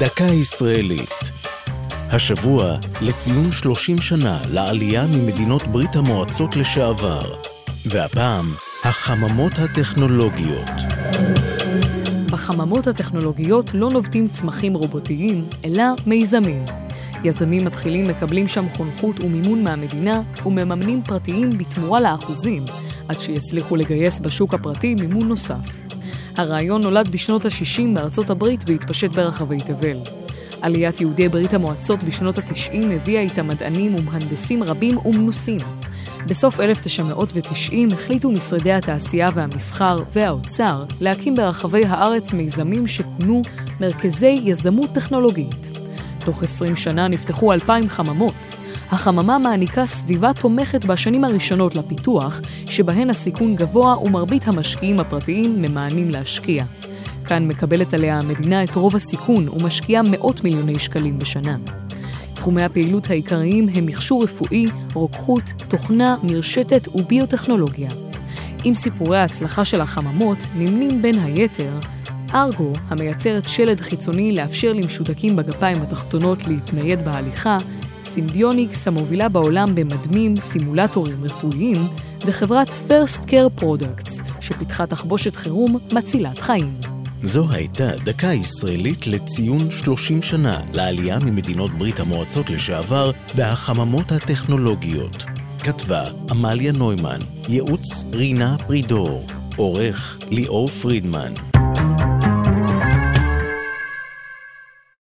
דקה ישראלית. השבוע לציון 30 שנה לעלייה ממדינות ברית המועצות לשעבר. והפעם, החממות הטכנולוגיות. בחממות הטכנולוגיות לא נובטים צמחים רובוטיים, אלא מיזמים. יזמים מתחילים מקבלים שם חונכות ומימון מהמדינה, ומממנים פרטיים בתמורה לאחוזים, עד שיצליחו לגייס בשוק הפרטי מימון נוסף. הרעיון נולד בשנות ה-60 בארצות הברית והתפשט ברחבי תבל. עליית יהודי ברית המועצות בשנות ה-90 הביאה איתה מדענים ומהנדסים רבים ומנוסים. בסוף 1990 החליטו משרדי התעשייה והמסחר והאוצר להקים ברחבי הארץ מיזמים שכונו מרכזי יזמות טכנולוגית. תוך 20 שנה נפתחו 2,000 חממות. החממה מעניקה סביבה תומכת בשנים הראשונות לפיתוח, שבהן הסיכון גבוה ומרבית המשקיעים הפרטיים ממאנים להשקיע. כאן מקבלת עליה המדינה את רוב הסיכון ומשקיעה מאות מיליוני שקלים בשנה. תחומי הפעילות העיקריים הם מכשור רפואי, רוקחות, תוכנה, מרשתת וביוטכנולוגיה. עם סיפורי ההצלחה של החממות נמנים בין היתר ארגו, המייצרת שלד חיצוני לאפשר למשותקים בגפיים התחתונות להתנייד בהליכה, סימביוניקס המובילה בעולם במדמים, סימולטורים רפואיים, וחברת First Care Products, שפיתחה תחבושת חירום מצילת חיים. זו הייתה דקה ישראלית לציון 30 שנה לעלייה ממדינות ברית המועצות לשעבר והחממות הטכנולוגיות. כתבה עמליה נוימן, ייעוץ רינה פרידור, עורך ליאור פרידמן.